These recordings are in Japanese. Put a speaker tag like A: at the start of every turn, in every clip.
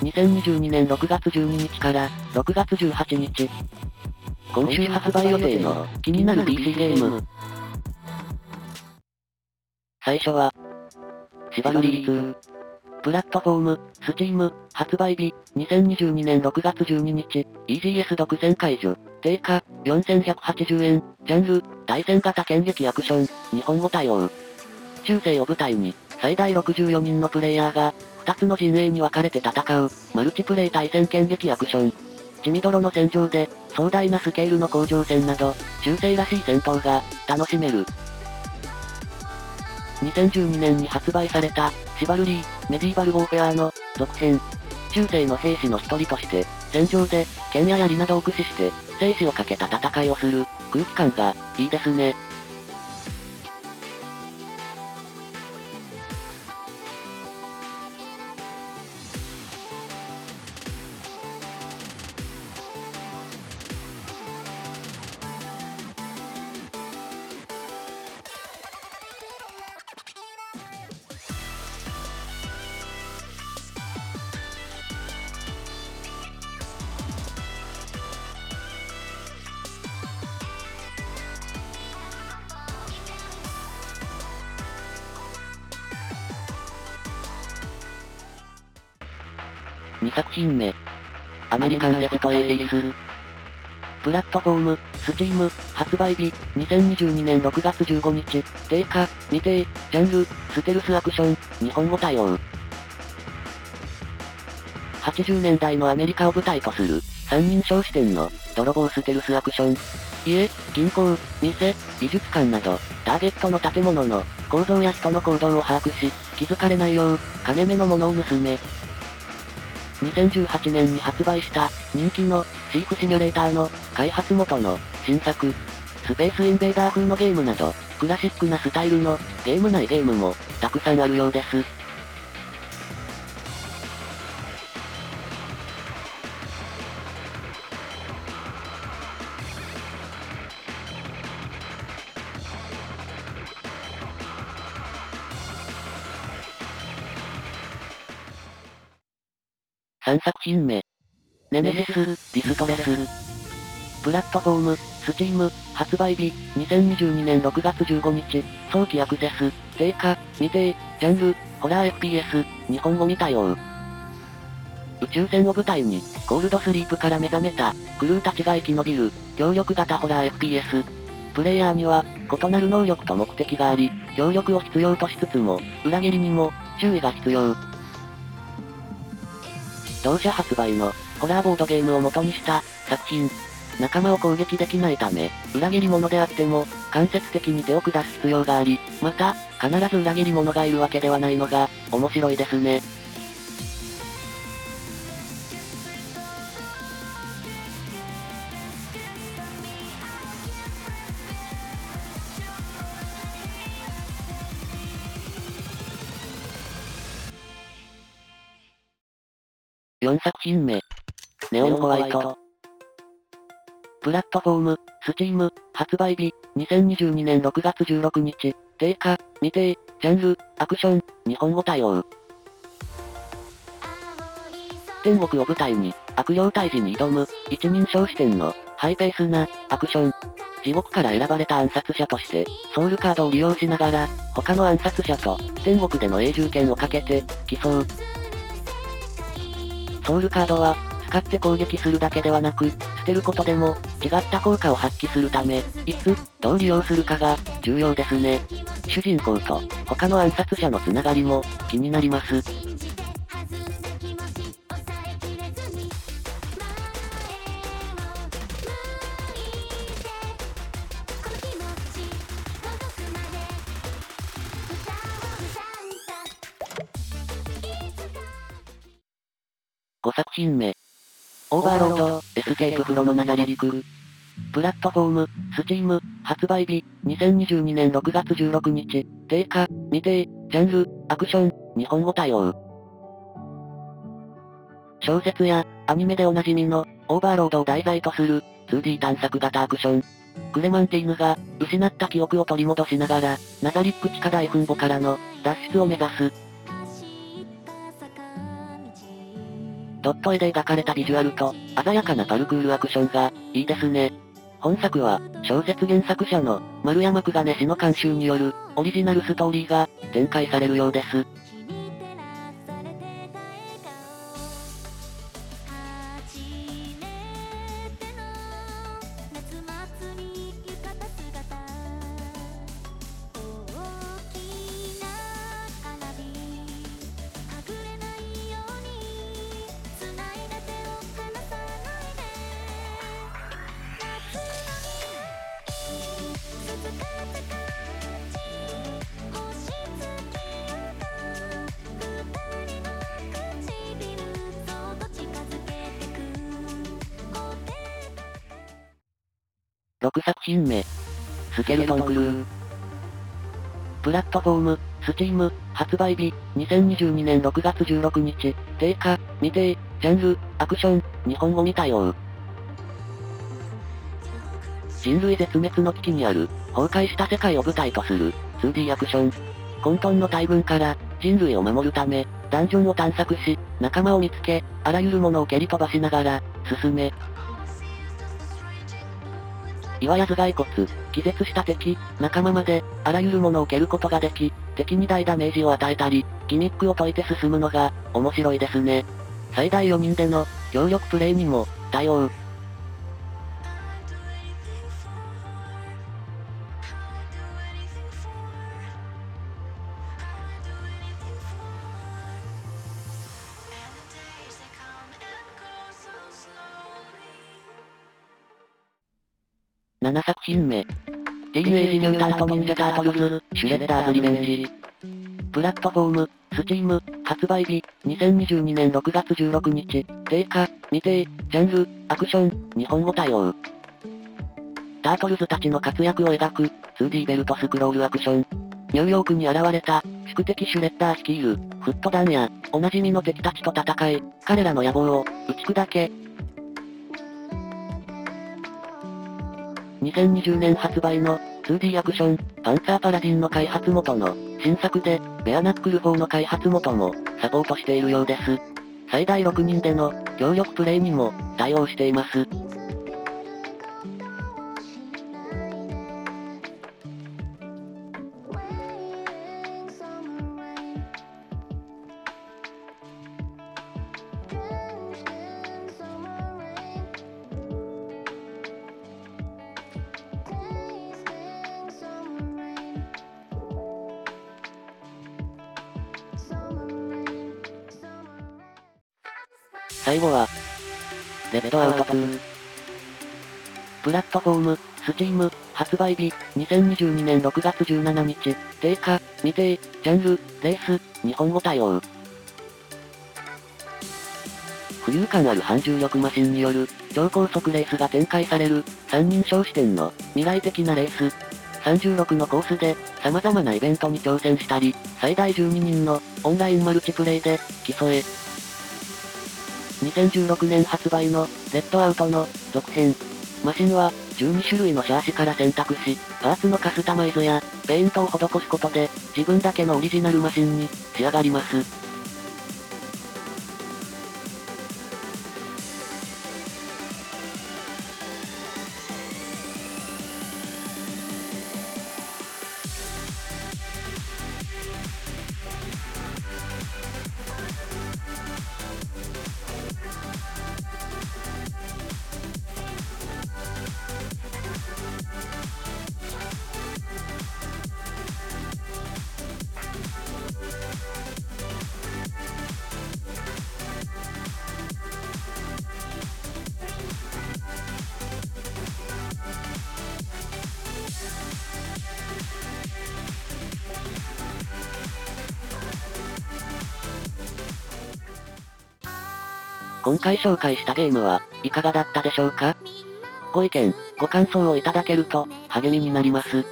A: 2022年6月12日から6月18日。今週発売予定の気になる PC ゲーム。最初は、シバルリー2。プラットフォーム、スチーム、発売日、2022年6月12日、EGS 独占解除、定価、4180円、ジャンル、対戦型剣撃アクション、日本語対応。中世を舞台に、最大64人のプレイヤーが、2つの陣営に分かれて戦う、マルチプレイ対戦剣撃アクション。血みどろの戦場で、壮大なスケールの甲状戦など、中世らしい戦闘が、楽しめる。2012年に発売された、シバルリー、メディーバルウォーフェアの、続編。中世の兵士の一人として、戦場で、剣や槍などを駆使して、生死をかけた戦いをする、空気感が、いいですね。2作品目。アメリカンレフトエーリス。プラットフォーム、スチーム、発売日、2022年6月15日、定価、未定、ジャンル、ステルスアクション、日本語対応。80年代のアメリカを舞台とする、三人称視点の、泥棒ステルスアクション。家、銀行、店、美術館など、ターゲットの建物の、構造や人の行動を把握し、気づかれないよう、金目のものを盗め、2018年に発売した人気のシークシミュレーターの開発元の新作スペースインベーダー風のゲームなどクラシックなスタイルのゲーム内ゲームもたくさんあるようです。3作品目。 Nemesis、Distress。プラットフォーム、 Steam、発売日、2022年6月15日、早期アクセス、定価、未定、ジャンル、ホラー FPS、日本語未対応。宇宙船を舞台に、コールドスリープから目覚めた、クルーたちが生き延びる、協力型ホラー FPS。プレイヤーには、異なる能力と目的があり、協力を必要としつつも、裏切りにも、注意が必要。同社発売の、ホラーボードゲームを元にした作品。仲間を攻撃できないため、裏切り者であっても、間接的に手を下す必要があり、また、必ず裏切り者がいるわけではないのが、面白いですね。4作品目。ネオンホワイト。プラットフォーム、スチーム、発売日、2022年6月16日、定価、未定、ジャンル、アクション、日本語対応。天国を舞台に、悪霊退治に挑む、一人称視点の、ハイペースな、アクション。地獄から選ばれた暗殺者として、ソウルカードを利用しながら、他の暗殺者と、天国での永住権をかけて、競う。ソウルカードは、使って攻撃するだけではなく、捨てることでも、違った効果を発揮するため、いつ、どう利用するかが、重要ですね。主人公と、他の暗殺者のつながりも、気になります。5作品目。 Overlord、Escape from Nazarick。プラットフォーム、 Steam、発売日、2022年6月16日、定価、未定、ジャンル、アクション、日本語対応。小説や、アニメでおなじみの、オーバーロードを題材とする、2D 探索型アクション。クレマンティーヌが、失った記憶を取り戻しながら、ナザリック地下大墳墓からの、脱出を目指す、ドット絵で描かれたビジュアルと、鮮やかなパルクールアクションが、いいですね。本作は、小説原作者の、丸山久金氏の監修による、オリジナルストーリーが、展開されるようです。6作品目。スケルトンクルー。プラットフォーム、スチーム、発売日、2022年6月16日、定価、未定、ジャンル、アクション、日本語未対応。人類絶滅の危機にある、崩壊した世界を舞台とする、2D アクション。混沌の大群から、人類を守るため、ダンジョンを探索し、仲間を見つけ、あらゆるものを蹴り飛ばしながら、進め、岩や頭蓋骨、気絶した敵、仲間まで、あらゆるものを蹴ることができ、敵に大ダメージを与えたり、ギミックを解いて進むのが、面白いですね。最大4人での、協力プレイにも、対応。7作品目。 Teenage Mutant Ninja Turtles、Shredder's Revenge。プラットフォーム、 Steam、発売日、2022年6月16日、定価、未定、ジャンル、アクション、日本語対応。タートルズたちの活躍を描く、2D ベルトスクロールアクション。ニューヨークに現れた、宿敵シュレッダー率いる、フット団や、おなじみの敵たちと戦い、彼らの野望を、打ち砕け、2020年発売の 2D アクション、パンサーパラディンの開発元の新作で、ベアナックル4の開発元もサポートしているようです。最大6人での協力プレイにも対応しています。最後は、レッドアウト2。プラットフォーム、スチーム、発売日、2022年6月17日、定価、未定、ジャンル、レース、日本語対応。浮遊感ある反重力マシンによる、超高速レースが展開される、三人称視点の、未来的なレース。36のコースで、様々なイベントに挑戦したり、最大12人の、オンラインマルチプレイで、競え、2016年発売の、レッドアウトの、続編。マシンは、12種類のシャーシから選択し、パーツのカスタマイズや、ペイントを施すことで、自分だけのオリジナルマシンに、仕上がります。今回紹介したゲームは、いかがだったでしょうか？ご意見、ご感想をいただけると、励みになります。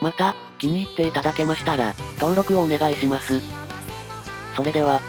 A: また、気に入っていただけましたら、登録をお願いします。それでは、